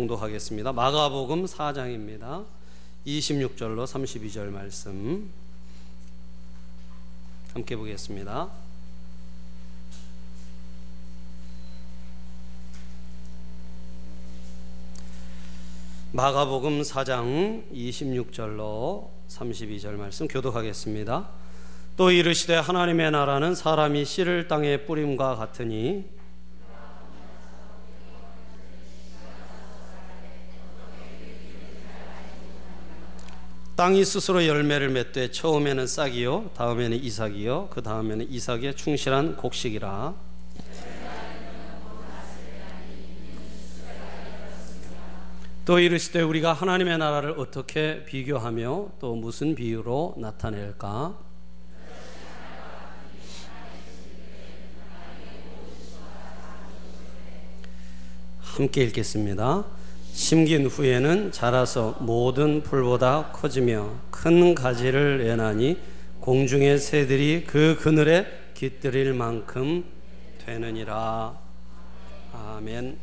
공독하겠습니다. 마가복음 4장입니다. 26절로 32절 말씀 함께 보겠습니다. 마가복음 4장 26절로 32절 말씀 교독하겠습니다. 또 이르시되 하나님의 나라는 사람이 씨를 땅에 뿌림과 같으니 땅이 스스로 열매를 맺되 처음에는 싹이요 다음에는 이삭이요 그 다음에는 이삭의 충실한 곡식이라 또 이르시되 우리가 하나님의 나라를 어떻게 비교하며 또 무슨 비유로 나타낼까 함께 읽겠습니다. 심긴 후에는 자라서 모든 풀보다 커지며 큰 가지를 내나니 공중의 새들이 그 그늘에 깃들일 만큼 되느니라. 아멘.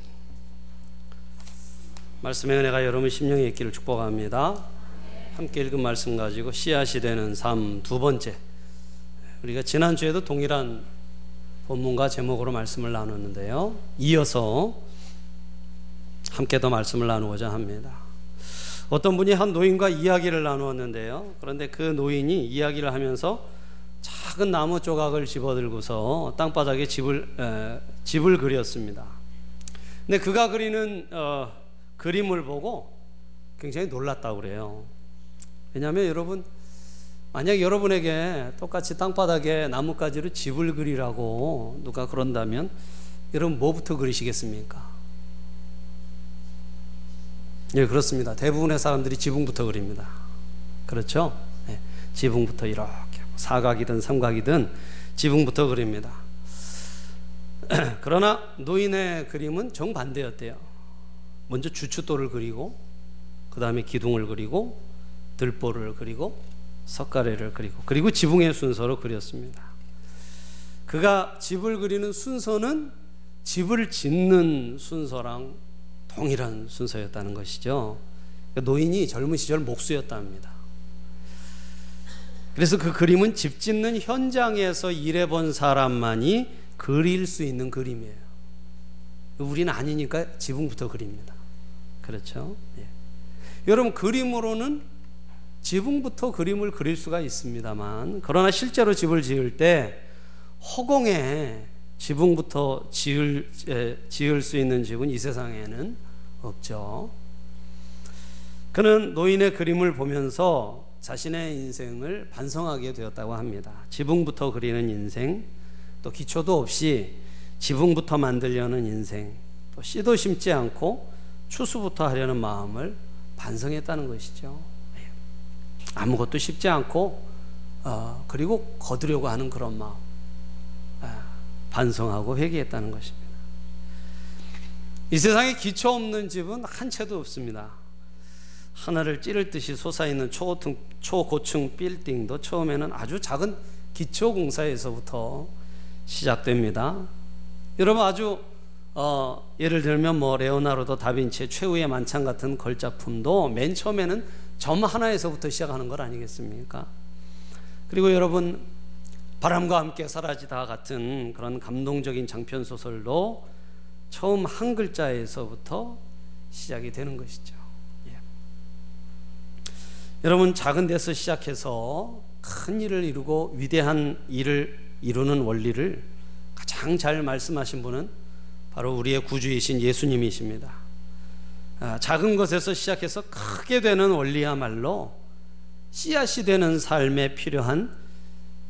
말씀의 은혜가 여러분 심령에 있기를 축복합니다. 함께 읽은 말씀 가지고 씨앗이 되는 삶 두 번째. 우리가 지난주에도 동일한 본문과 제목으로 말씀을 나눴는데요. 이어서 함께 더 말씀을 나누고자 합니다. 어떤 분이 한 노인과 이야기를 나누었는데요. 그런데 그 노인이 이야기를 하면서 작은 나무 조각을 집어들고서 땅바닥에 집을 에, 집을 그렸습니다. 근데 그가 그리는 어, 그림을 보고 굉장히 놀랐다고 그래요. 왜냐하면 여러분 만약 여러분에게 똑같이 땅바닥에 나뭇가지로 집을 그리라고 누가 그런다면 여러분 뭐부터 그리시겠습니까? 예, 그렇습니다. 대부분의 사람들이 지붕부터 그립니다. 그렇죠? 예, 지붕부터 이렇게 사각이든 삼각이든 지붕부터 그립니다. 그러나 노인의 그림은 정반대였대요. 먼저 주춧돌을 그리고 그 다음에 기둥을 그리고 들보를 그리고 석가래를 그리고 그리고 지붕의 순서로 그렸습니다. 그가 집을 그리는 순서는 집을 짓는 순서랑 동일한 순서였다는 것이죠. 노인이 젊은 시절 목수였답니다. 그래서 그 그림은 집 짓는 현장에서 일해본 사람만이 그릴 수 있는 그림이에요. 우리는 아니니까 지붕부터 그립니다. 그렇죠? 예. 여러분, 그림으로는 지붕부터 그림을 그릴 수가 있습니다만, 그러나 실제로 집을 지을 때 허공에 지붕부터 지을, 지을 수 있는 집은 이 세상에는 없죠. 그는 노인의 그림을 보면서 자신의 인생을 반성하게 되었다고 합니다. 지붕부터 그리는 인생, 또 기초도 없이 지붕부터 만들려는 인생, 또 씨도 심지 않고 추수부터 하려는 마음을 반성했다는 것이죠. 예. 아무것도 쉽지 않고 어, 그리고 거두려고 하는 그런 마음 아, 반성하고 회개했다는 것입니다. 이 세상에 기초 없는 집은 한 채도 없습니다. 하늘을 찌를 듯이 솟아있는 초고층, 초고층 빌딩도 처음에는 아주 작은 기초 공사에서부터 시작됩니다. 여러분 아주 어, 예를 들면 뭐 레오나르도 다빈치의 최후의 만찬 같은 걸작품도 맨 처음에는 점 하나에서부터 시작하는 것 아니겠습니까? 그리고 여러분 바람과 함께 사라지다 같은 그런 감동적인 장편 소설도 처음 한 글자에서부터 시작이 되는 것이죠. 예. 여러분 작은 데서 시작해서 큰 일을 이루고 위대한 일을 이루는 원리를 가장 잘 말씀하신 분은 바로 우리의 구주이신 예수님이십니다. 아, 작은 것에서 시작해서 크게 되는 원리야말로 씨앗이 되는 삶에 필요한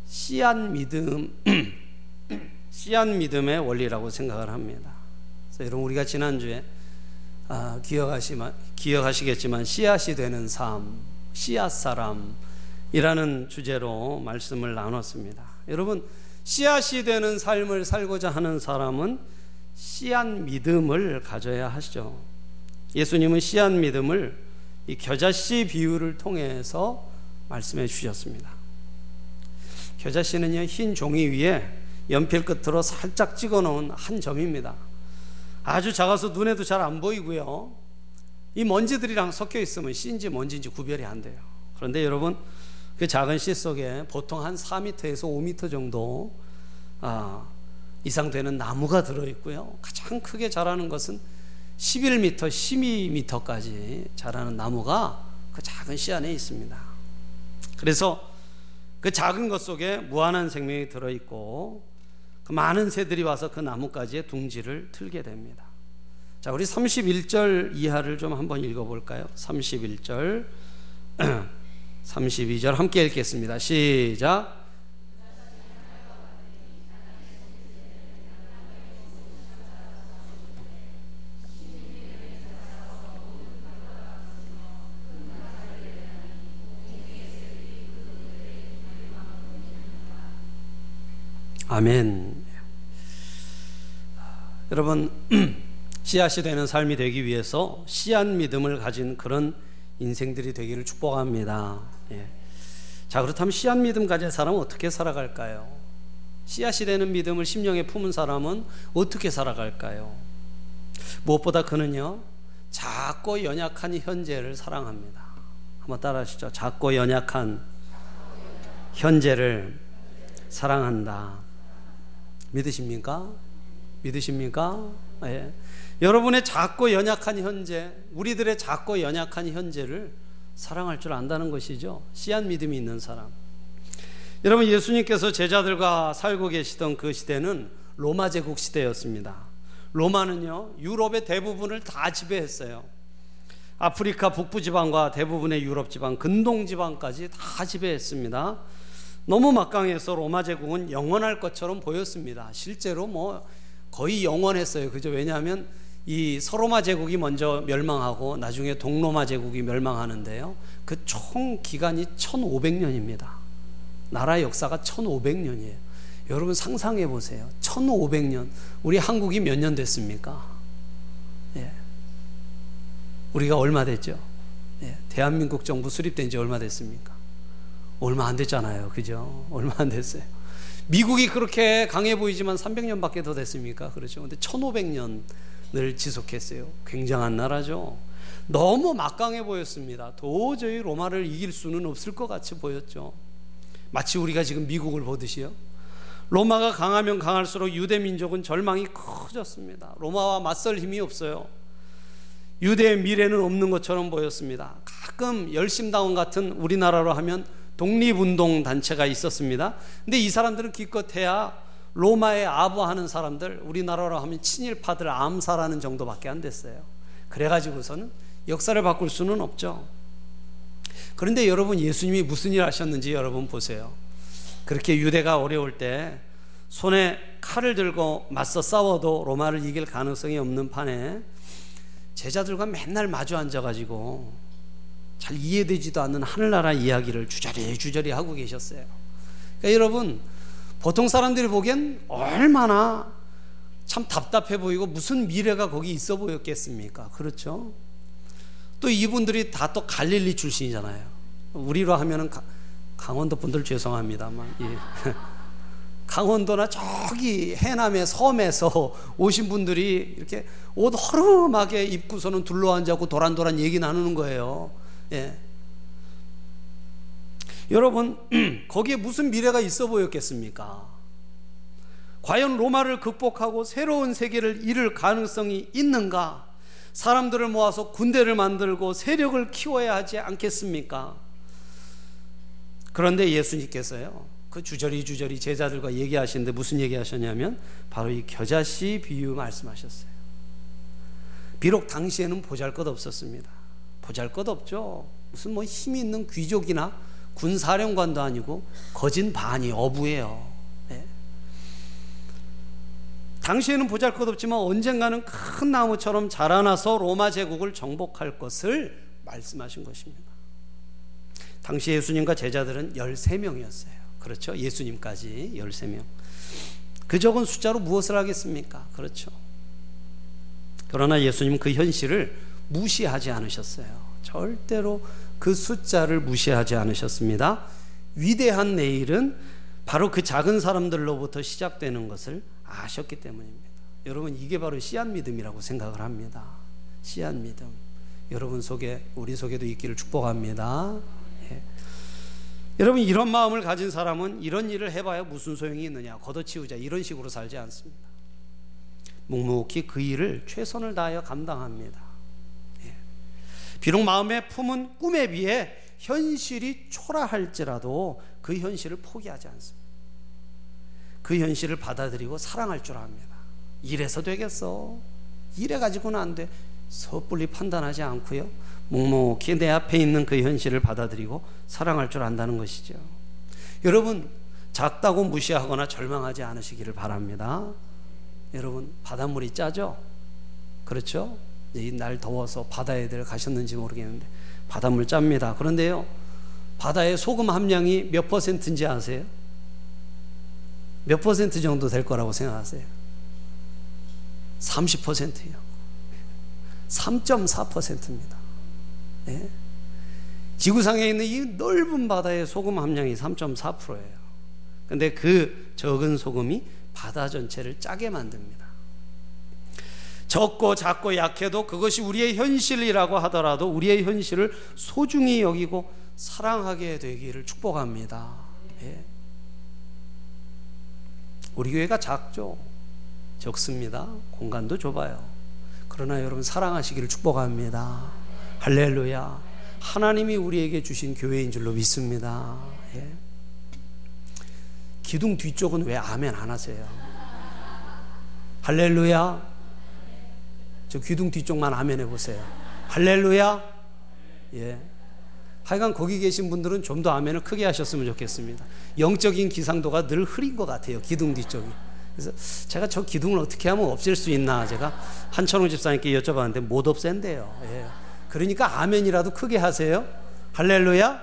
씨앗 믿음, 씨앗 믿음의 원리라고 생각을 합니다. 여러분 우리가 지난주에 아, 기억하시만, 기억하시겠지만 씨앗이 되는 삶, 씨앗 사람이라는 주제로 말씀을 나눴습니다. 여러분 씨앗이 되는 삶을 살고자 하는 사람은 씨앗 믿음을 가져야 하죠. 예수님은 씨앗 믿음을 이 겨자씨 비유를 통해서 말씀해 주셨습니다. 겨자씨는요 흰 종이 위에 연필 끝으로 살짝 찍어 놓은 한 점입니다. 아주 작아서 눈에도 잘 안 보이고요. 이 먼지들이랑 섞여 있으면 씨인지 먼지인지 구별이 안 돼요. 그런데 여러분 그 작은 씨 속에 보통 한 4m에서 5m 정도 아, 이상 되는 나무가 들어 있고요. 가장 크게 자라는 것은 11m, 12m까지 자라는 나무가 그 작은 씨 안에 있습니다. 그래서 그 작은 것 속에 무한한 생명이 들어 있고 그 많은 새들이 와서 그 나무까지의 둥지를 틀게 됩니다. 자, 우리 31절 이하를 좀 한번 읽어 볼까요? 31절 32절 함께 읽겠습니다. 시작. 아멘. 여러분 씨앗이 되는 삶이 되기 위해서 씨앗 믿음을 가진 그런 인생들이 되기를 축복합니다. 예. 자 그렇다면 씨앗 믿음 가진 사람은 어떻게 살아갈까요? 씨앗이 되는 믿음을 심령에 품은 사람은 어떻게 살아갈까요? 무엇보다 그는요 작고 연약한 현재를 사랑합니다. 한번 따라 하시죠. 작고 연약한 현재를 사랑한다. 믿으십니까? 믿으십니까? 예. 여러분의 작고 연약한 현재, 우리들의 작고 연약한 현재를 사랑할 줄 안다는 것이죠. 씨앗 믿음이 있는 사람. 여러분 예수님께서 제자들과 살고 계시던 그 시대는 로마 제국 시대였습니다. 로마는요 유럽의 대부분을 다 지배했어요. 아프리카 북부 지방과 대부분의 유럽 지방, 근동 지방까지 다 지배했습니다. 너무 막강해서 로마 제국은 영원할 것처럼 보였습니다. 실제로 뭐 거의 영원했어요. 그죠? 왜냐하면 이 서로마 제국이 먼저 멸망하고 나중에 동로마 제국이 멸망하는데요. 그 총 기간이 1500년입니다. 나라 역사가 1500년이에요. 여러분 상상해 보세요. 1500년. 우리 한국이 몇 년 됐습니까? 예. 우리가 얼마 됐죠? 예. 대한민국 정부 수립된 지 얼마 됐습니까? 얼마 안 됐잖아요. 그죠? 얼마 안 됐어요. 미국이 그렇게 강해 보이지만 300년밖에 더 됐습니까? 그렇죠. 근데 1500년을 지속했어요. 굉장한 나라죠. 너무 막강해 보였습니다. 도저히 로마를 이길 수는 없을 것 같이 보였죠. 마치 우리가 지금 미국을 보듯이요. 로마가 강하면 강할수록 유대 민족은 절망이 커졌습니다. 로마와 맞설 힘이 없어요. 유대의 미래는 없는 것처럼 보였습니다. 가끔 열심당원 같은 우리나라로 하면 독립운동 단체가 있었습니다. 근데 이 사람들은 기껏해야 로마에 아부하는 사람들, 우리나라로 하면 친일파들 암살하는 정도밖에 안 됐어요. 그래가지고서는 역사를 바꿀 수는 없죠. 그런데 여러분 예수님이 무슨 일 하셨는지 여러분 보세요. 그렇게 유대가 어려울 때 손에 칼을 들고 맞서 싸워도 로마를 이길 가능성이 없는 판에 제자들과 맨날 마주 앉아가지고 잘 이해되지도 않는 하늘나라 이야기를 주저리 주저리 하고 계셨어요. 그러니까 여러분 보통 사람들이 보기엔 얼마나 참 답답해 보이고 무슨 미래가 거기 있어 보였겠습니까? 그렇죠? 또 이분들이 다 또 갈릴리 출신이잖아요. 우리로 하면은 가, 강원도 분들 죄송합니다만 예. 강원도나 저기 해남의 섬에서 오신 분들이 이렇게 옷 허름하게 입고서는 둘러앉고 도란도란 얘기 나누는 거예요. 예. 여러분, 거기에 무슨 미래가 있어 보였겠습니까? 과연 로마를 극복하고 새로운 세계를 이룰 가능성이 있는가? 사람들을 모아서 군대를 만들고 세력을 키워야 하지 않겠습니까? 그런데 예수님께서요, 그 주저리 주저리 제자들과 얘기하시는데 무슨 얘기하셨냐면 바로 이 겨자씨 비유 말씀하셨어요. 비록 당시에는 보잘 것 없었습니다. 보잘 것 없죠. 무슨 뭐 힘이 있는 귀족이나 군사령관도 아니고 거진 반이 어부예요. 네. 당시에는 보잘 것 없지만 언젠가는 큰 나무처럼 자라나서 로마 제국을 정복할 것을 말씀하신 것입니다. 당시 예수님과 제자들은 13명이었어요. 그렇죠? 예수님까지 13명. 그 적은 숫자로 무엇을 하겠습니까? 그렇죠. 그러나 예수님은 그 현실을 무시하지 않으셨어요. 절대로 그 숫자를 무시하지 않으셨습니다. 위대한 내일은 바로 그 작은 사람들로부터 시작되는 것을 아셨기 때문입니다. 여러분 이게 바로 씨앗 믿음이라고 생각을 합니다. 씨앗 믿음. 여러분 속에 우리 속에도 있기를 축복합니다. 예. 여러분 이런 마음을 가진 사람은 이런 일을 해봐야 무슨 소용이 있느냐 걷어치우자 이런 식으로 살지 않습니다. 묵묵히 그 일을 최선을 다하여 감당합니다. 예. 비록 마음에 품은 꿈에 비해 현실이 초라할지라도 그 현실을 포기하지 않습니다. 그 현실을 받아들이고 사랑할 줄 압니다. 이래서 되겠어. 이래 가지고는 안 돼. 섣불리 판단하지 않고요. 묵묵히 내 앞에 있는 그 현실을 받아들이고 사랑할 줄 안다는 것이죠. 여러분, 작다고 무시하거나 절망하지 않으시기를 바랍니다. 여러분, 바닷물이 짜죠? 그렇죠? 이 날 더워서 바다에 들 가셨는지 모르겠는데 바닷물 짭니다. 그런데요, 바다의 소금 함량이 몇 퍼센트인지 아세요? 몇 퍼센트 정도 될 거라고 생각하세요? 30%요. 3.4%입니다. 예? 지구상에 있는 이 넓은 바다의 소금 함량이 3.4%예요. 근데 그 적은 소금이 바다 전체를 짜게 만듭니다. 적고 작고 약해도 그것이 우리의 현실이라고 하더라도 우리의 현실을 소중히 여기고 사랑하게 되기를 축복합니다. 예. 우리 교회가 작죠. 적습니다. 공간도 좁아요. 그러나 여러분 사랑하시기를 축복합니다. 할렐루야. 하나님이 우리에게 주신 교회인 줄로 믿습니다. 예. 기둥 뒤쪽은 왜 아멘 안 하세요? 할렐루야. 저 기둥 뒤쪽만 아멘 해보세요. 할렐루야. 예. 하여간 거기 계신 분들은 좀 더 아멘을 크게 하셨으면 좋겠습니다. 영적인 기상도가 늘 흐린 것 같아요. 기둥 뒤쪽이. 그래서 제가 저 기둥을 어떻게 하면 없앨 수 있나 제가 한천호 집사님께 여쭤봤는데 못 없앤대요. 예. 그러니까 아멘이라도 크게 하세요. 할렐루야.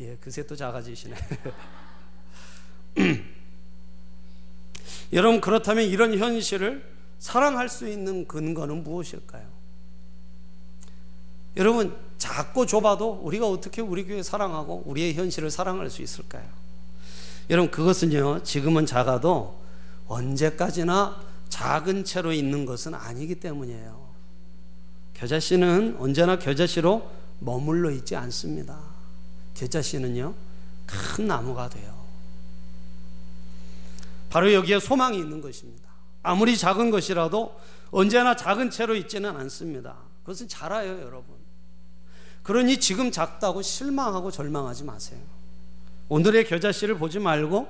예, 그새 또 작아지시네. 여러분 그렇다면 이런 현실을 사랑할 수 있는 근거는 무엇일까요? 여러분 작고 좁아도 우리가 어떻게 우리 교회 사랑하고 우리의 현실을 사랑할 수 있을까요? 여러분 그것은요 지금은 작아도 언제까지나 작은 채로 있는 것은 아니기 때문이에요. 겨자씨는 언제나 겨자씨로 머물러 있지 않습니다. 겨자씨는요 큰 나무가 돼요. 바로 여기에 소망이 있는 것입니다. 아무리 작은 것이라도 언제나 작은 채로 있지는 않습니다. 그것은 자라요, 여러분. 그러니 지금 작다고 실망하고 절망하지 마세요. 오늘의 겨자씨를 보지 말고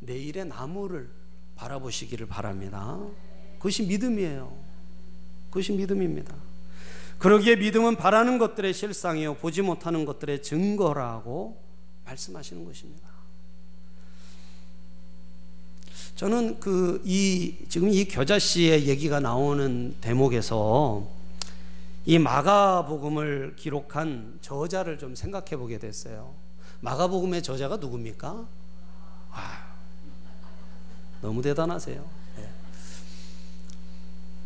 내일의 나무를 바라보시기를 바랍니다. 그것이 믿음이에요. 그것이 믿음입니다. 그러기에 믿음은 바라는 것들의 실상이요 보지 못하는 것들의 증거라고 말씀하시는 것입니다. 저는 그 이 지금 이 겨자 씨의 얘기가 나오는 대목에서 이 마가복음을 기록한 저자를 좀 생각해 보게 됐어요. 마가복음의 저자가 누굽니까? 아, 너무 대단하세요. 예.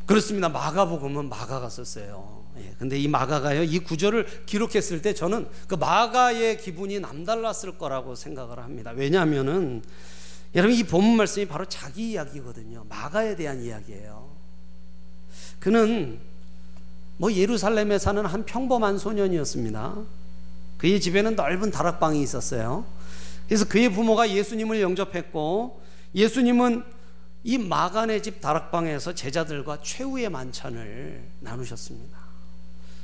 그렇습니다. 마가복음은 마가가 썼어요. 예. 근데 이 마가가요, 이 구절을 기록했을 때 저는 그 마가의 기분이 남달랐을 거라고 생각을 합니다. 왜냐하면은 여러분 이 본문 말씀이 바로 자기 이야기거든요. 마가에 대한 이야기예요. 그는 뭐 예루살렘에 사는 한 평범한 소년이었습니다. 그의 집에는 넓은 다락방이 있었어요. 그래서 그의 부모가 예수님을 영접했고 예수님은 이 마간의 집 다락방에서 제자들과 최후의 만찬을 나누셨습니다.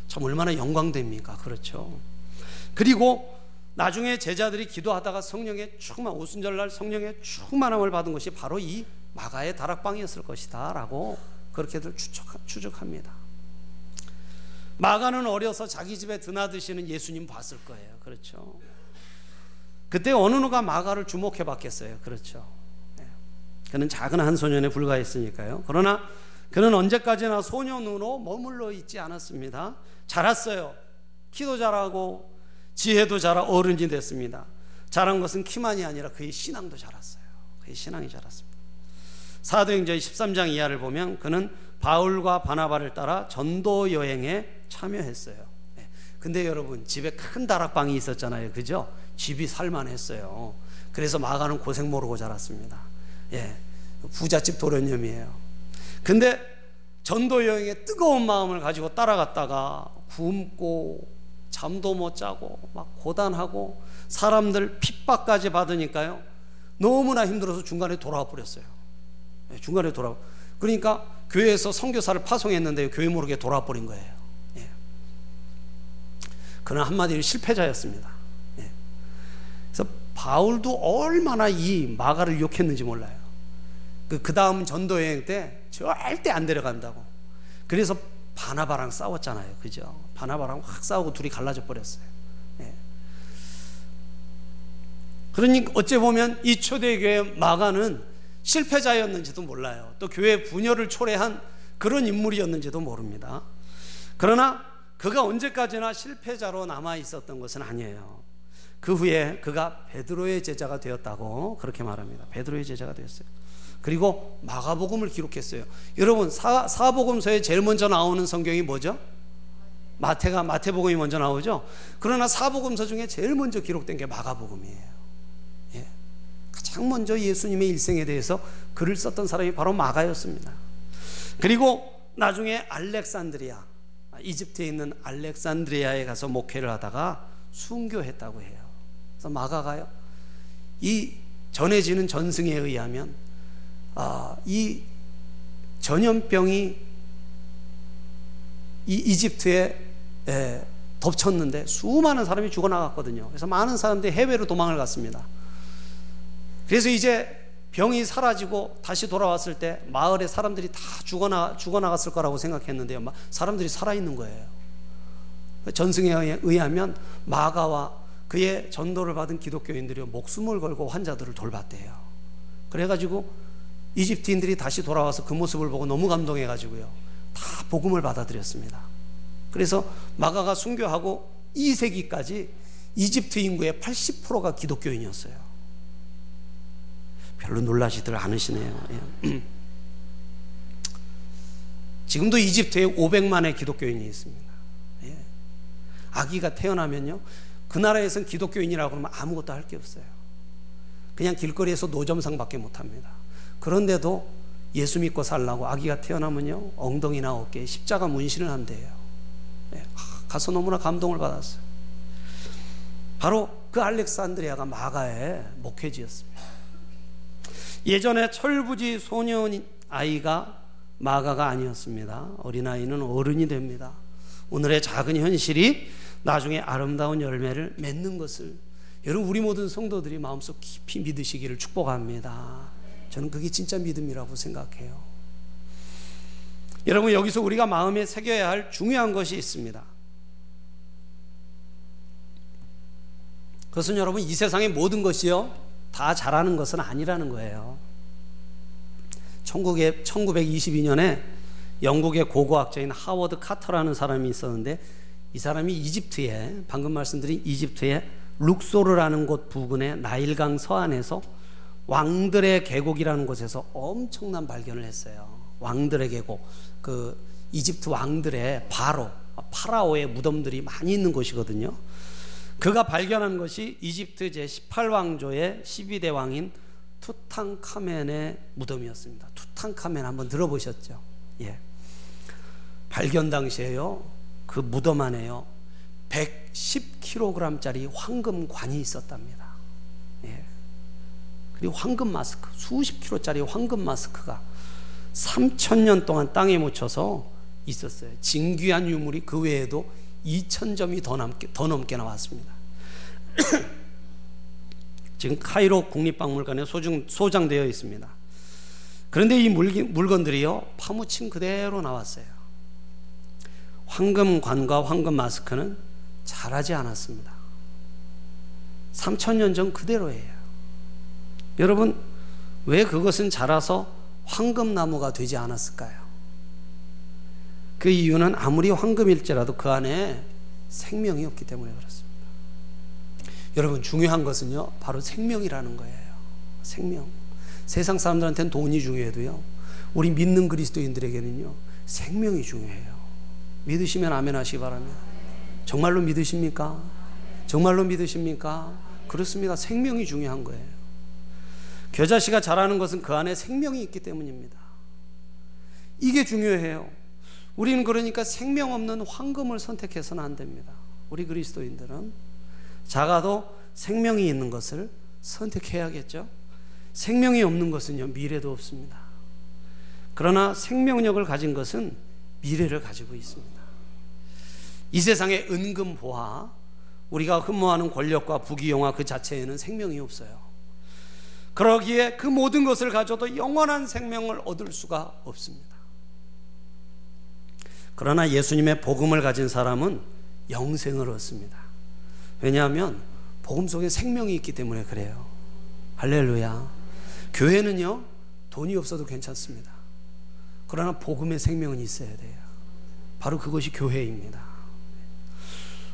참 얼마나 영광됩니까? 그렇죠. 그리고 나중에 제자들이 기도하다가 성령의 충만 오순절날 성령의 충만함을 받은 것이 바로 이 마가의 다락방이었을 것이다라고 그렇게들 추측, 추측 합니다. 마가는 어려서 자기 집에 드나드시는 예수님 봤을 거예요. 그렇죠. 그때 어느 누가 마가를 주목해 봤겠어요. 그렇죠. 그는 작은 한 소년에 불과했으니까요. 그러나 그는 언제까지나 소년으로 머물러 있지 않았습니다. 자랐어요. 키도 자라고 지혜도 자라 어른이 됐습니다. 자란 것은 키만이 아니라 그의 신앙도 자랐어요. 그의 신앙이 자랐습니다. 사도행전 13장 이하를 보면 그는 바울과 바나바를 따라 전도 여행에 참여했어요. 네. 근데 여러분 집에 큰 다락방이 있었잖아요. 그죠? 집이 살만했어요. 그래서 마가는 고생 모르고 자랐습니다. 예. 부잣집 도련님이에요. 근데 전도 여행에 뜨거운 마음을 가지고 따라갔다가 굶고 잠도 못 자고 막 고단하고 사람들 핍박까지 받으니까요. 너무나 힘들어서 중간에 돌아와 버렸어요. 예, 중간에 돌아. 그러니까 교회에서 선교사를 파송했는데 교회 모르게 돌아와 버린 거예요. 예. 그는 한마디로 실패자였습니다. 예. 그래서 바울도 얼마나 이 마가를 욕했는지 몰라요. 그, 그 다음 전도 여행 때 절대 안 데려간다고. 그래서 바나바랑 싸웠잖아요. 그죠? 바나바랑 확 싸우고 둘이 갈라져 버렸어요. 예. 그러니 어째 보면 이 초대교회 마가는 실패자였는지도 몰라요. 또 교회 분열을 초래한 그런 인물이었는지도 모릅니다. 그러나 그가 언제까지나 실패자로 남아 있었던 것은 아니에요. 그 후에 그가 베드로의 제자가 되었다고 그렇게 말합니다. 베드로의 제자가 되었어요. 그리고 마가복음을 기록했어요. 여러분 사, 사복음서에 제일 먼저 나오는 성경이 뭐죠? 마태가 마태복음이 먼저 나오죠. 그러나 사복음서 중에 제일 먼저 기록된 게 마가복음이에요. 예. 가장 먼저 예수님의 일생에 대해서 글을 썼던 사람이 바로 마가였습니다. 그리고 나중에 알렉산드리아 이집트에 있는 알렉산드리아에 가서 목회를 하다가 순교했다고 해요. 그래서 마가가요. 이 전해지는 전승에 의하면 아, 이 전염병이 이 이집트에 에, 덮쳤는데 수많은 사람이 죽어나갔거든요. 그래서 많은 사람들이 해외로 도망을 갔습니다. 그래서 이제 병이 사라지고 다시 돌아왔을 때 마을에 사람들이 다 죽어나, 죽어나갔을 거라고 생각했는데요. 사람들이 살아있는 거예요. 전승에 의하면 마가와 그의 전도를 받은 기독교인들이 목숨을 걸고 환자들을 돌봤대요. 그래가지고 이집트인들이 다시 돌아와서 그 모습을 보고 너무 감동해 가지고요. 다 복음을 받아들였습니다. 그래서 마가가 순교하고 2세기까지 이집트 인구의 80%가 기독교인이었어요. 별로 놀라지들 않으시네요. 예. 지금도 이집트에 500만의 기독교인이 있습니다. 예. 아기가 태어나면요. 그 나라에선 기독교인이라고 하면 아무것도 할 게 없어요. 그냥 길거리에서 노점상밖에 못 합니다. 그런데도 예수 믿고 살라고 아기가 태어나면요 엉덩이나 어깨에 십자가 문신을 한대요. 네, 가서 너무나 감동을 받았어요. 바로 그 알렉산드리아가 마가의 목회지였습니다. 예전에 철부지 소년 아이가 마가가 아니었습니다. 어린아이는 어른이 됩니다. 오늘의 작은 현실이 나중에 아름다운 열매를 맺는 것을 여러분 우리 모든 성도들이 마음속 깊이 믿으시기를 축복합니다. 저는 그게 진짜 믿음이라고 생각해요. 여러분, 여기서 우리가 마음에 새겨야 할 중요한 것이 있습니다. 그것은 여러분, 이 세상의 모든 것이요, 다 잘하는 것은 아니라는 거예요. 1922년에 영국의 고고학자인 하워드 카터라는 사람이 있었는데, 이 사람이 이집트에, 방금 말씀드린 이집트의 룩소르라는 곳 부근의 나일강 서안에서 왕들의 계곡이라는 곳에서 엄청난 발견을 했어요. 왕들의 계곡. 그 이집트 왕들의 바로 파라오의 무덤들이 많이 있는 곳이거든요. 그가 발견한 것이 이집트 제 18왕조의 12대 왕인 투탕카멘의 무덤이었습니다. 투탕카멘 한번 들어보셨죠? 예. 발견 당시에요. 그 무덤 안에요. 110kg짜리 황금관이 있었답니다. 그리고 황금 마스크, 수십 킬로짜리 황금 마스크가 3천 년 동안 땅에 묻혀서 있었어요. 진귀한 유물이 그 외에도 2천 점이 더 넘게, 더 넘게 나왔습니다. 지금 카이로 국립박물관에 소중, 소장되어 있습니다. 그런데 이 물건들이요, 파묻힌 그대로 나왔어요. 황금관과 황금 마스크는 자라지 않았습니다. 3천 년 전 그대로예요. 여러분, 왜 그것은 자라서 황금나무가 되지 않았을까요? 그 이유는 아무리 황금일지라도 그 안에 생명이 없기 때문에 그렇습니다. 여러분, 중요한 것은요, 바로 생명이라는 거예요. 생명. 세상 사람들한테는 돈이 중요해도요, 우리 믿는 그리스도인들에게는요, 생명이 중요해요. 믿으시면 아멘 하시기 바랍니다. 정말로 믿으십니까? 정말로 믿으십니까? 그렇습니다. 생명이 중요한 거예요. 겨자씨가 자라는 것은 그 안에 생명이 있기 때문입니다. 이게 중요해요. 우리는 그러니까 생명 없는 황금을 선택해서는 안 됩니다. 우리 그리스도인들은 작아도 생명이 있는 것을 선택해야겠죠. 생명이 없는 것은요, 미래도 없습니다. 그러나 생명력을 가진 것은 미래를 가지고 있습니다. 이 세상의 은금 보화, 우리가 흠모하는 권력과 부귀영화 그 자체에는 생명이 없어요. 그러기에 그 모든 것을 가져도 영원한 생명을 얻을 수가 없습니다. 그러나 예수님의 복음을 가진 사람은 영생을 얻습니다. 왜냐하면 복음 속에 생명이 있기 때문에 그래요. 할렐루야. 교회는요, 돈이 없어도 괜찮습니다. 그러나 복음의 생명은 있어야 돼요. 바로 그것이 교회입니다.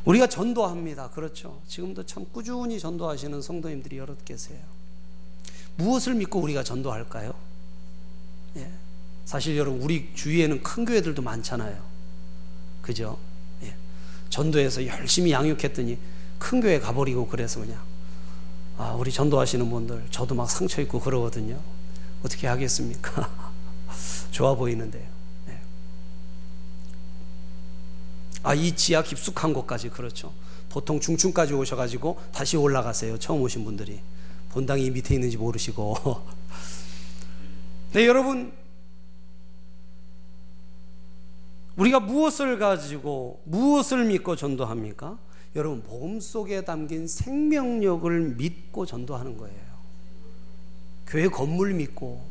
우리가 전도합니다. 그렇죠. 지금도 참 꾸준히 전도하시는 성도님들이 여럿 계세요. 무엇을 믿고 우리가 전도할까요? 예. 사실 여러분, 우리 주위에는 큰 교회들도 많잖아요. 그죠? 예. 전도해서 열심히 양육했더니 큰 교회 가버리고 그래서 그냥 아, 우리 전도하시는 분들 저도 막 상처 있고 그러거든요. 어떻게 하겠습니까? 좋아 보이는데요. 네. 아, 이 지하 깊숙한 곳까지 그렇죠. 보통 중층까지 오셔가지고 다시 올라가세요. 처음 오신 분들이 본당이 밑에 있는지 모르시고. 네, 여러분 우리가 무엇을 가지고 무엇을 믿고 전도합니까? 여러분 복음 속에 담긴 생명력을 믿고 전도하는 거예요. 교회 건물 믿고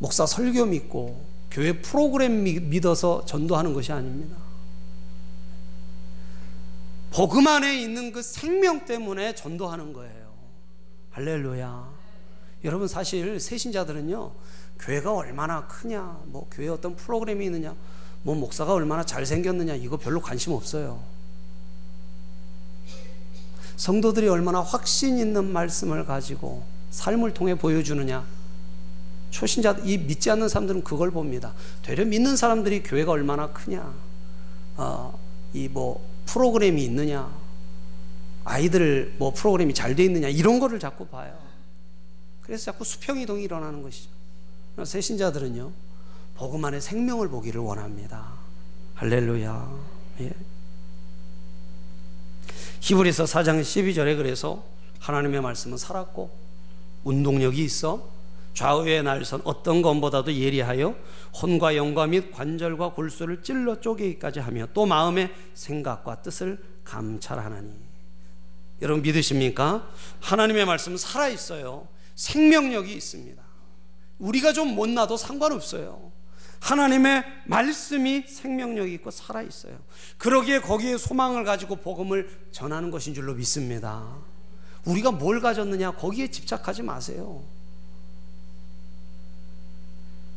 목사 설교 믿고 교회 프로그램 믿어서 전도하는 것이 아닙니다. 복음 안에 있는 그 생명 때문에 전도하는 거예요. 할렐루야. 여러분 사실 새신자들은요 교회가 얼마나 크냐, 뭐 교회 어떤 프로그램이 있느냐, 뭐 목사가 얼마나 잘 생겼느냐 이거 별로 관심 없어요. 성도들이 얼마나 확신 있는 말씀을 가지고 삶을 통해 보여주느냐. 초신자, 이 믿지 않는 사람들은 그걸 봅니다. 되려 믿는 사람들이 교회가 얼마나 크냐. 어, 이 뭐 프로그램이 있느냐. 아이들 뭐 프로그램이 잘 돼 있느냐. 이런 거를 자꾸 봐요. 그래서 자꾸 수평 이동이 일어나는 것이죠. 새 신자들은요. 복음 안에 생명을 보기를 원합니다. 할렐루야. 예. 히브리서 4장 12절에 그래서 하나님의 말씀은 살았고 운동력이 있어 좌우의 날선 어떤 것보다도 예리하여 혼과 영과 및 관절과 골수를 찔러 쪼개기까지 하며 또 마음의 생각과 뜻을 감찰하나니 여러분 믿으십니까? 하나님의 말씀은 살아 있어요. 생명력이 있습니다. 우리가 좀 못나도 상관없어요. 하나님의 말씀이 생명력이 있고 살아 있어요. 그러기에 거기에 소망을 가지고 복음을 전하는 것인 줄로 믿습니다. 우리가 뭘 가졌느냐 거기에 집착하지 마세요.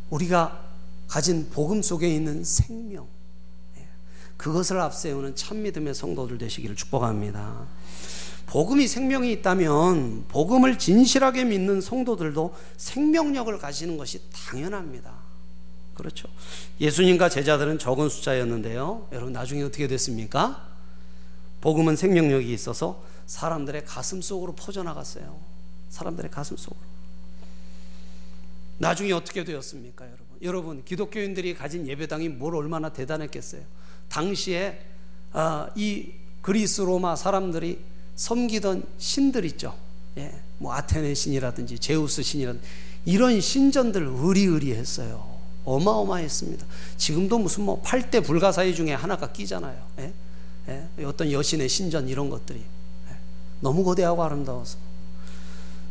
우리가 가진 복음 속에 있는 생명 예, 그것을 앞세우는 참 믿음의 성도들 되시기를 축복합니다. 복음이 생명이 있다면 복음을 진실하게 믿는 성도들도 생명력을 가지는 것이 당연합니다. 그렇죠. 예수님과 제자들은 적은 숫자였는데요. 여러분 나중에 어떻게 됐습니까? 복음은 생명력이 있어서 사람들의 가슴 속으로 퍼져나갔어요. 사람들의 가슴 속으로. 나중에 어떻게 되었습니까, 여러분? 여러분 기독교인들이 가진 예배당이 뭘 얼마나 대단했겠어요. 당시에 아, 이 그리스 로마 사람들이 섬기던 신들 있죠. 예, 뭐 아테네 신이라든지 제우스 신이라든지 이런 신전들 의리의리했어요. 어마어마했습니다. 지금도 무슨 뭐 8대 불가사의 중에 하나가 끼잖아요. 예? 예? 어떤 여신의 신전 이런 것들이. 예? 너무 거대하고 아름다워서.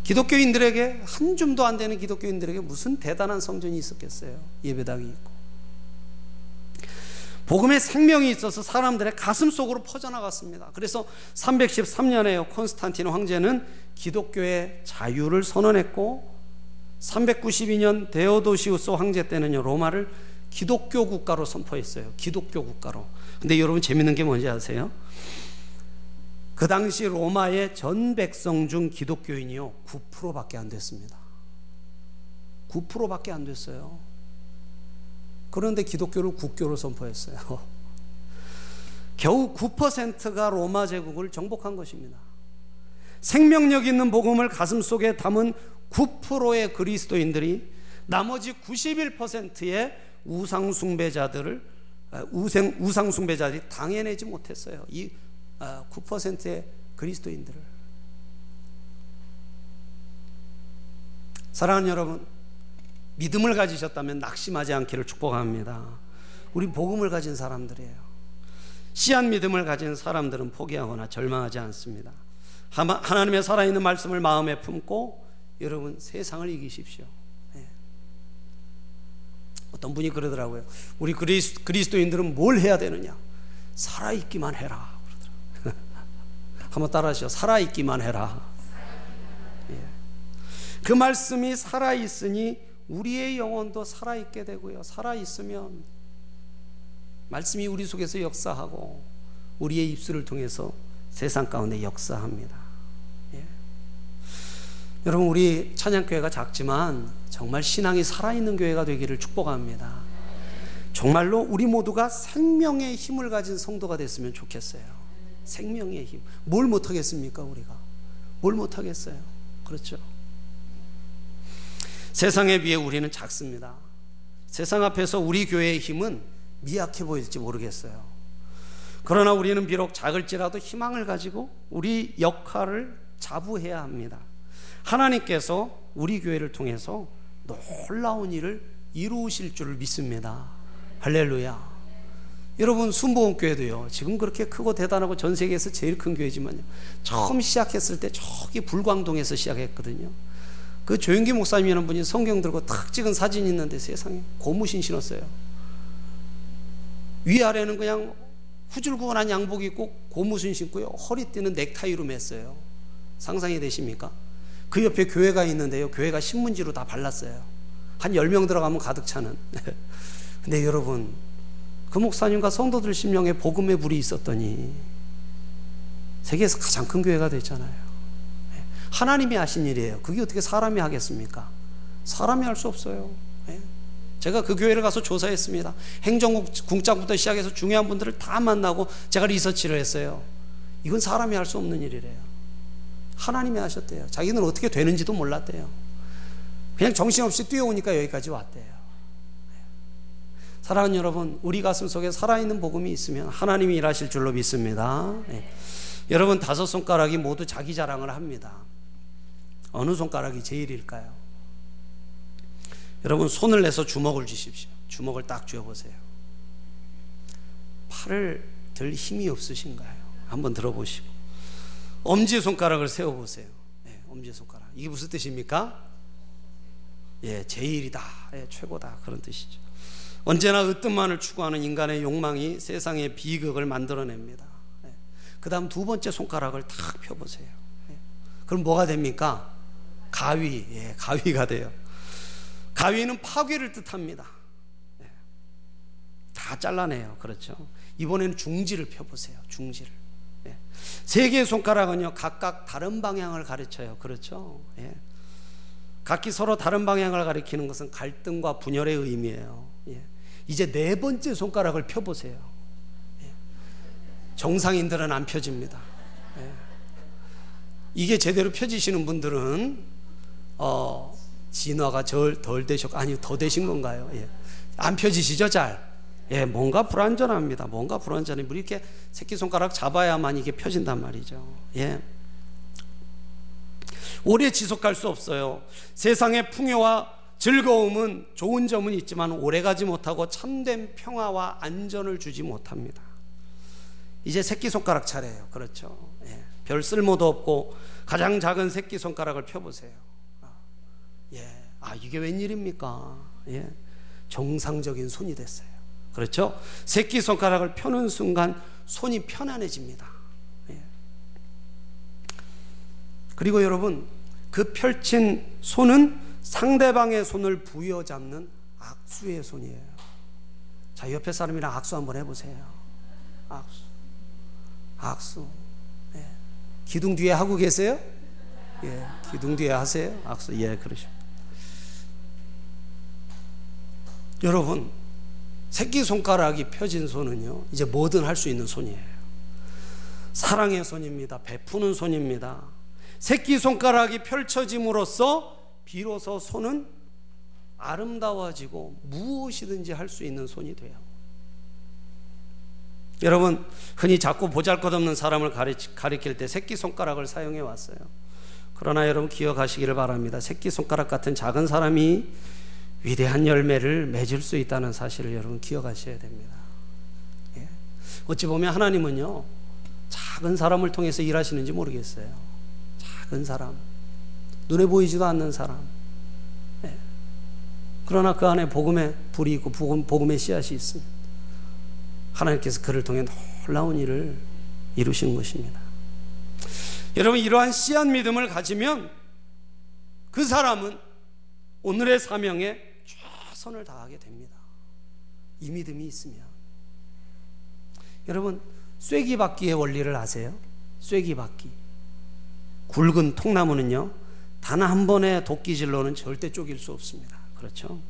기독교인들에게 한 줌도 안 되는 기독교인들에게 무슨 대단한 성전이 있었겠어요. 예배당이 있고. 복음의 생명이 있어서 사람들의 가슴 속으로 퍼져나갔습니다. 그래서 313년에 콘스탄틴 황제는 기독교의 자유를 선언했고 392년 데오도시우스 황제 때는요, 로마를 기독교 국가로 선포했어요. 기독교 국가로. 근데 여러분 재밌는 게 뭔지 아세요? 그 당시 로마의 전 백성 중 기독교인이요, 9%밖에 안 됐습니다. 9%밖에 안 됐어요. 그런데 기독교를 국교로 선포했어요. 겨우 9%가 로마 제국을 정복한 것입니다. 생명력 있는 복음을 가슴 속에 담은 9%의 그리스도인들이 나머지 91%의 우상 숭배자들을 아, 우생, 우상 숭배자들이 당해내지 못했어요. 이 9%의 아, 그리스도인들을. 사랑하는 여러분, 믿음을 가지셨다면 낙심하지 않기를 축복합니다. 우리 복음을 가진 사람들이에요. 씨한 믿음을 가진 사람들은 포기하거나 절망하지 않습니다. 하나님의 살아있는 말씀을 마음에 품고 여러분 세상을 이기십시오. 네. 어떤 분이 그러더라고요. 우리 그리스, 그리스도인들은 뭘 해야 되느냐? 살아있기만 해라. 한번 따라하시죠. 살아있기만 해라. 예. 그 말씀이 살아있으니 우리의 영혼도 살아있게 되고요. 살아있으면 말씀이 우리 속에서 역사하고 우리의 입술을 통해서 세상 가운데 역사합니다. 예. 여러분 우리 찬양교회가 작지만 정말 신앙이 살아있는 교회가 되기를 축복합니다. 정말로 우리 모두가 생명의 힘을 가진 성도가 됐으면 좋겠어요. 생명의 힘. 뭘 못하겠습니까, 우리가? 뭘 못하겠어요? 그렇죠. 세상에 비해 우리는 작습니다. 세상 앞에서 우리 교회의 힘은 미약해 보일지 모르겠어요. 그러나 우리는 비록 작을지라도 희망을 가지고 우리 역할을 자부해야 합니다. 하나님께서 우리 교회를 통해서 놀라운 일을 이루실 줄 믿습니다. 할렐루야. 여러분 순복음교회도요. 지금 그렇게 크고 대단하고 전 세계에서 제일 큰 교회지만요. 처음 시작했을 때 저기 불광동에서 시작했거든요. 그 조영기 목사님이라는 분이 성경 들고 탁 찍은 사진이 있는데 세상에 고무신 신었어요. 위아래는 그냥 후줄구원한 양복 입고 고무신 신고요. 허리띠는 넥타이로 맸어요. 상상이 되십니까? 그 옆에 교회가 있는데요. 교회가 신문지로 다 발랐어요. 한 10명 들어가면 가득 차는. 근데 여러분, 그 목사님과 성도들 심령에 복음의 불이 있었더니 세계에서 가장 큰 교회가 됐잖아요. 하나님이 하신 일이에요. 그게 어떻게 사람이 하겠습니까? 사람이 할 수 없어요. 예. 제가 그 교회를 가서 조사했습니다. 행정국장부터 시작해서 중요한 분들을 다 만나고 제가 리서치를 했어요. 이건 사람이 할 수 없는 일이래요. 하나님이 하셨대요. 자기는 어떻게 되는지도 몰랐대요. 그냥 정신없이 뛰어오니까 여기까지 왔대요. 예. 사랑하는 여러분, 우리 가슴 속에 살아있는 복음이 있으면 하나님이 일하실 줄로 믿습니다. 네. 여러분 다섯 손가락이 모두 자기 자랑을 합니다. 어느 손가락이 제일일까요? 여러분 손을 내서 주먹을 쥐십시오. 주먹을 딱 쥐어 보세요. 팔을 들 힘이 없으신가요? 한번 들어보시고 엄지 손가락을 세워 보세요. 네, 엄지 손가락 이게 무슨 뜻입니까? 예, 제일이다, 예, 최고다 그런 뜻이죠. 언제나 으뜸만을 추구하는 인간의 욕망이 세상의 비극을 만들어냅니다. 예. 그 다음 두 번째 손가락을 탁 펴보세요. 예. 그럼 뭐가 됩니까? 가위, 예, 가위가 돼요. 가위는 파괴를 뜻합니다. 예. 다 잘라내요. 그렇죠. 이번에는 중지를 펴보세요. 중지를. 예. 세 개의 손가락은요, 각각 다른 방향을 가르쳐요. 그렇죠. 예. 각기 서로 다른 방향을 가리키는 것은 갈등과 분열의 의미예요. 예. 이제 네 번째 손가락을 펴보세요. 예. 정상인들은 안 펴집니다. 예. 이게 제대로 펴지시는 분들은 어, 진화가 절, 덜 되셨고, 아니, 더 되신 건가요? 예. 안 펴지시죠, 잘? 예, 뭔가 불안전합니다. 뭔가 불안전해. 우리 이렇게 새끼손가락 잡아야만 이게 펴진단 말이죠. 예. 오래 지속할 수 없어요. 세상의 풍요와 즐거움은 좋은 점은 있지만 오래가지 못하고 참된 평화와 안전을 주지 못합니다. 이제 새끼손가락 차례예요. 그렇죠. 예. 별 쓸모도 없고 가장 작은 새끼손가락을 펴보세요. 예. 아, 이게 웬일입니까? 예. 정상적인 손이 됐어요. 그렇죠? 새끼 손가락을 펴는 순간 손이 편안해집니다. 예. 그리고 여러분, 그 펼친 손은 상대방의 손을 부여잡는 악수의 손이에요. 자, 옆에 사람이랑 악수 한번 해보세요. 악수. 악수. 예. 기둥 뒤에 하고 계세요? 예. 기둥 뒤에 하세요? 악수. 예, 그러십니다. 여러분, 새끼손가락이 펴진 손은요, 이제 뭐든 할 수 있는 손이에요. 사랑의 손입니다. 베푸는 손입니다. 새끼손가락이 펼쳐짐으로써 비로소 손은 아름다워지고 무엇이든지 할 수 있는 손이 돼요. 여러분 흔히 자꾸 보잘 것 없는 사람을 가리킬 때 새끼손가락을 사용해 왔어요. 그러나 여러분 기억하시기를 바랍니다. 새끼손가락 같은 작은 사람이 위대한 열매를 맺을 수 있다는 사실을 여러분 기억하셔야 됩니다. 예. 어찌 보면 하나님은요 작은 사람을 통해서 일하시는지 모르겠어요. 작은 사람, 눈에 보이지도 않는 사람. 예. 그러나 그 안에 복음의 불이 있고 복음, 의 씨앗이 있습니다. 하나님께서 그를 통해 놀라운 일을 이루신 것입니다. 여러분 이러한 씨앗 믿음을 가지면 그 사람은 오늘의 사명에 최선을 다하게 됩니다. 이 믿음이 있으면 여러분 쐐기 받기의 원리를 아세요? 쐐기 받기 굵은 통나무는요 단 한 번의 도끼질로는 절대 쪼갤 수 없습니다. 그렇죠?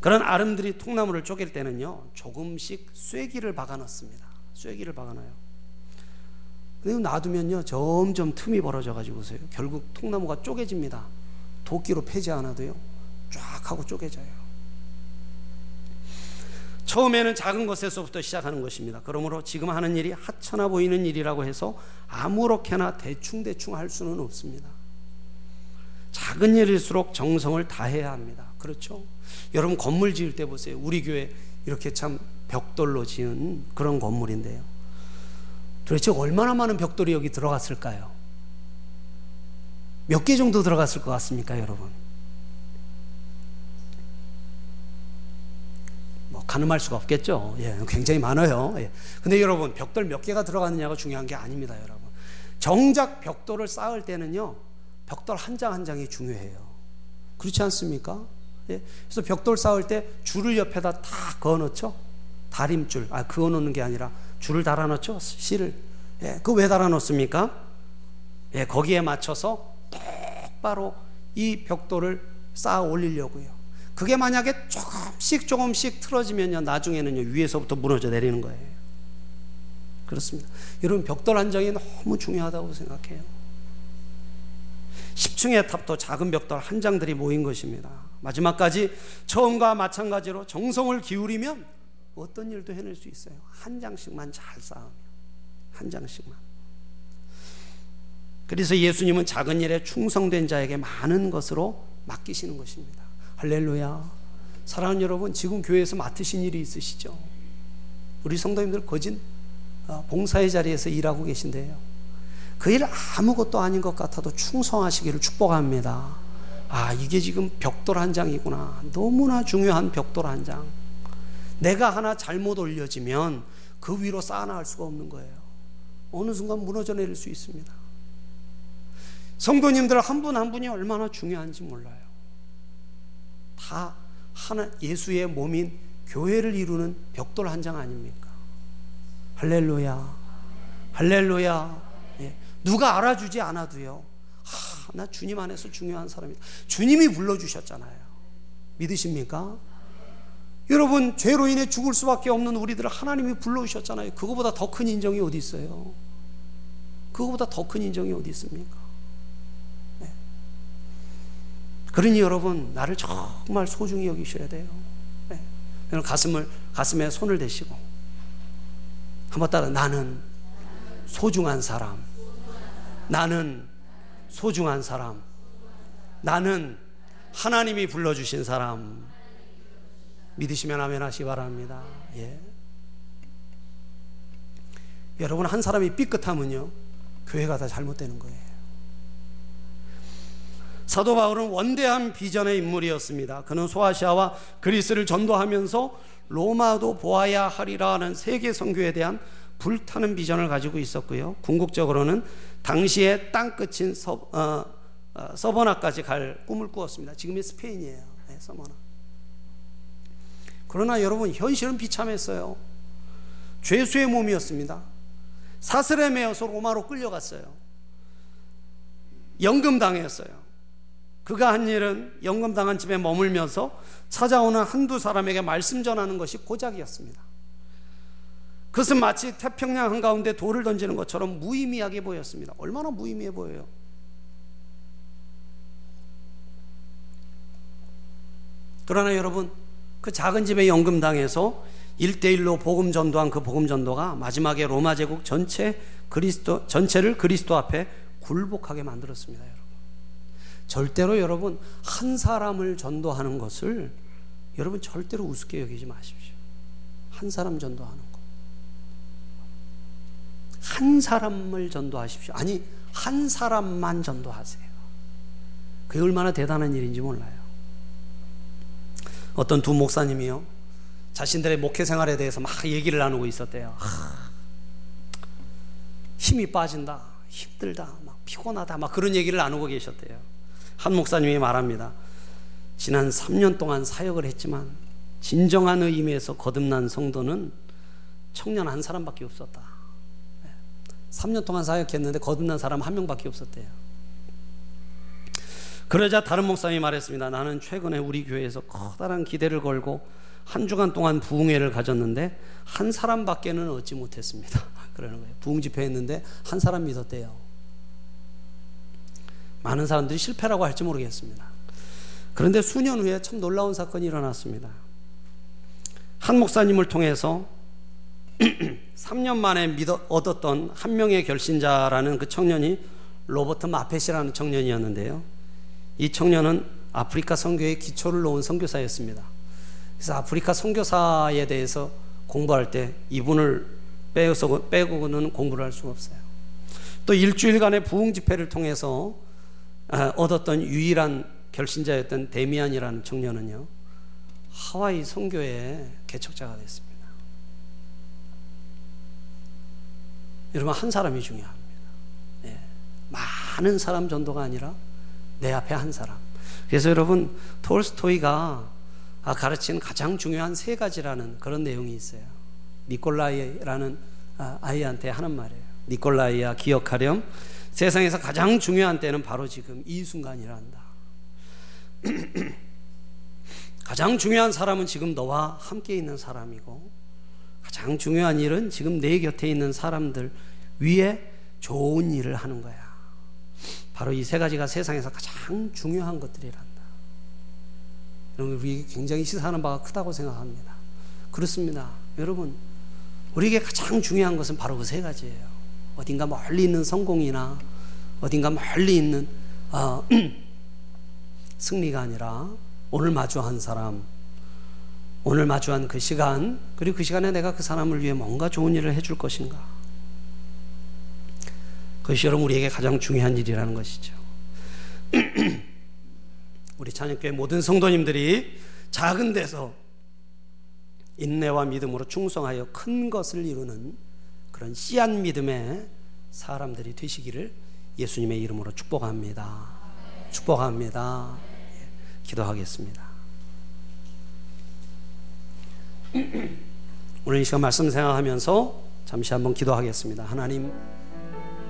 그런 아름들이 통나무를 쪼갤 때는요, 조금씩 쐐기를 박아 넣습니다. 쐐기를 박아 넣어요. 그리고 놔두면요, 점점 틈이 벌어져 가지고 보세요. 결국 통나무가 쪼개집니다. 도끼로 패지 않아도요, 쫙 하고 쪼개져요. 처음에는 작은 것에서부터 시작하는 것입니다. 그러므로 지금 하는 일이 하찮아 보이는 일이라고 해서 아무렇게나 대충대충 할 수는 없습니다. 작은 일일수록 정성을 다해야 합니다. 그렇죠? 여러분 건물 지을 때 보세요. 우리 교회 이렇게 참 벽돌로 지은 그런 건물인데요. 도대체 얼마나 많은 벽돌이 여기 들어갔을까요? 몇 개 정도 들어갔을 것 같습니까, 여러분? 뭐 가늠할 수가 없겠죠. 예, 굉장히 많아요. 예. 근데 여러분 벽돌 몇 개가 들어갔느냐가 중요한 게 아닙니다, 여러분. 정작 벽돌을 쌓을 때는요, 벽돌 한 장 한 장이 중요해요. 그렇지 않습니까? 예? 그래서 벽돌 쌓을 때 줄을 옆에다 다 그어 놓죠. 다림줄. 아, 그어 놓는 게 아니라 줄을 달아 놓죠. 실을. 예, 그 왜 달아 놓습니까? 예, 거기에 맞춰서 똑바로 이 벽돌을 쌓아 올리려고요. 그게 만약에 조금씩 조금씩 틀어지면요, 나중에는요, 위에서부터 무너져 내리는 거예요. 그렇습니다. 여러분, 벽돌 한 장이 너무 중요하다고 생각해요. 10층의 탑도 작은 벽돌 한 장들이 모인 것입니다. 마지막까지 처음과 마찬가지로 정성을 기울이면 어떤 일도 해낼 수 있어요. 한 장씩만 잘 쌓으면. 한 장씩만. 그래서 예수님은 작은 일에 충성된 자에게 많은 것으로 맡기시는 것입니다. 할렐루야. 사랑하는 여러분, 지금 교회에서 맡으신 일이 있으시죠? 우리 성도님들 거진 어, 봉사의 자리에서 일하고 계신데요. 그 일 아무것도 아닌 것 같아도 충성하시기를 축복합니다. 아, 이게 지금 벽돌 한 장이구나. 너무나 중요한 벽돌 한 장. 내가 하나 잘못 올려지면 그 위로 쌓아나갈 수가 없는 거예요. 어느 순간 무너져 내릴 수 있습니다. 성도님들 한 분한 한 분이 얼마나 중요한지 몰라요. 다 하나 예수의 몸인 교회를 이루는 벽돌 한 장 아닙니까? 할렐루야. 할렐루야. 예. 누가 알아주지 않아도요. 하, 나 주님 안에서 중요한 사람이다. 주님이 불러주셨잖아요. 믿으십니까? 여러분, 죄로 인해 죽을 수밖에 없는 우리들을 하나님이 불러주셨잖아요. 그거보다 더 큰 인정이 어디 있어요? 그거보다 더 큰 인정이 어디 있습니까? 네. 그러니 여러분, 나를 정말 소중히 여기셔야 돼요. 네. 가슴을, 가슴에 손을 대시고, 한번 따라, 나는 소중한 사람. 나는 소중한 사람. 나는 하나님이 불러주신 사람. 믿으시면 아멘 하시 바랍니다. 예. 여러분, 한 사람이 삐끗하면요, 교회가 다 잘못되는 거예요. 사도 바울은 원대한 비전의 인물이었습니다. 그는 소아시아와 그리스를 전도하면서 로마도 보아야 하리라 하는 세계 선교에 대한 불타는 비전을 가지고 있었고요. 궁극적으로는 당시의 땅 끝인 서, 어, 어, 서버나까지 갈 꿈을 꾸었습니다. 지금의 스페인이에요. 네, 서버나. 그러나 여러분 현실은 비참했어요. 죄수의 몸이었습니다. 사슬에 매어서 로마로 끌려갔어요. 연금당했어요. 그가 한 일은 연금당한 집에 머물면서 찾아오는 한두 사람에게 말씀 전하는 것이 고작이었습니다. 그것은 마치 태평양 한가운데 돌을 던지는 것처럼 무의미하게 보였습니다. 얼마나 무의미해 보여요. 그러나 여러분 그 작은 집의 연금당에서 1대1로 복음 전도한 그 복음 전도가 마지막에 로마 제국 전체 그리스도 전체를 그리스도 앞에 굴복하게 만들었습니다. 절대로 여러분 한 사람을 전도하는 것을 여러분 절대로 우습게 여기지 마십시오. 한 사람 전도하는 거. 한 사람을 전도하십시오. 아니, 한 사람만 전도하세요. 그게 얼마나 대단한 일인지 몰라요. 어떤 두 목사님이요. 자신들의 목회 생활에 대해서 막 얘기를 나누고 있었대요. 힘이 빠진다. 힘들다. 막 피곤하다. 막 그런 얘기를 나누고 계셨대요. 한 목사님이 말합니다. 지난 3년 동안 사역을 했지만 진정한 의미에서 거듭난 성도는 청년 한 사람밖에 없었다. 3년 동안 사역했는데 거듭난 사람 한 명밖에 없었대요. 그러자 다른 목사님이 말했습니다. 나는 최근에 우리 교회에서 커다란 기대를 걸고 한 주간 동안 부흥회를 가졌는데 한 사람밖에는 얻지 못했습니다. 그러는 거예요. 부흥 집회 했는데 한 사람 믿었대요. 많은 사람들이 실패라고 할지 모르겠습니다. 그런데 수년 후에 참 놀라운 사건이 일어났습니다. 한 목사님을 통해서 3년 만에 믿어, 얻었던 한 명의 결신자라는 그 청년이 로버트 마펫이라는 청년이었는데요. 이 청년은 아프리카 선교의 기초를 놓은 선교사였습니다. 그래서 아프리카 선교사에 대해서 공부할 때 이분을 빼서 빼고는 공부를 할 수가 없어요. 또 일주일간의 부흥 집회를 통해서 아, 얻었던 유일한 결신자였던 데미안이라는 청년은요 하와이 선교의 개척자가 됐습니다. 여러분 한 사람이 중요합니다. 네. 많은 사람 전도가 아니라 내 앞에 한 사람. 그래서 여러분 톨스토이가 가르친 가장 중요한 세 가지라는 그런 내용이 있어요. 니콜라이라는 아, 아이한테 하는 말이에요. 니콜라이야 기억하렴. 세상에서 가장 중요한 때는 바로 지금 이 순간이란다. 가장 중요한 사람은 지금 너와 함께 있는 사람이고 가장 중요한 일은 지금 내 곁에 있는 사람들 위에 좋은 일을 하는 거야. 바로 이 세 가지가 세상에서 가장 중요한 것들이란다. 여러분, 우리 굉장히 시사하는 바가 크다고 생각합니다. 그렇습니다. 여러분, 우리에게 가장 중요한 것은 바로 그 세 가지예요. 어딘가 멀리 있는 성공이나 어딘가 멀리 있는 어, 승리가 아니라 오늘 마주한 사람, 오늘 마주한 그 시간, 그리고 그 시간에 내가 그 사람을 위해 뭔가 좋은 일을 해줄 것인가. 그것이 여러분 우리에게 가장 중요한 일이라는 것이죠. 우리 찬양교회 모든 성도님들이 작은 데서 인내와 믿음으로 충성하여 큰 것을 이루는 그런 씨앗 믿음의 사람들이 되시기를 예수님의 이름으로 축복합니다. 축복합니다. 기도하겠습니다. 오늘 이 시간 말씀 생각하면서 잠시 한번 기도하겠습니다. 하나님.